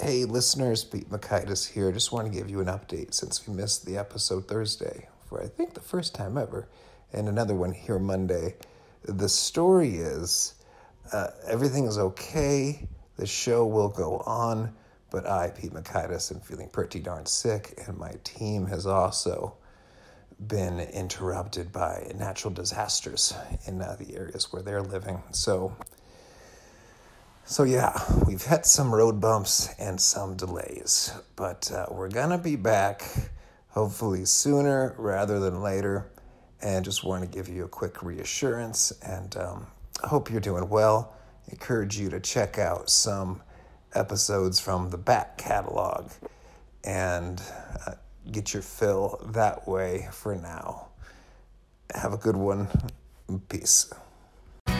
Hey, listeners, Pete Mockaitis here. Just want to give you an update since we missed the episode Thursday for I think the first time ever, and another one here Monday. The story is uh, everything is okay. The show will go on, but I, Pete Mockaitis, am feeling pretty darn sick, and my team has also been interrupted by natural disasters in uh, the areas where they're living. So, so yeah, we've had some road bumps and some delays, but uh, we're gonna be back hopefully sooner rather than later. And just want to give you a quick reassurance and um, hope you're doing well. Encourage you to check out some episodes from the back catalog and uh, get your fill that way for now. Have a good one. Peace.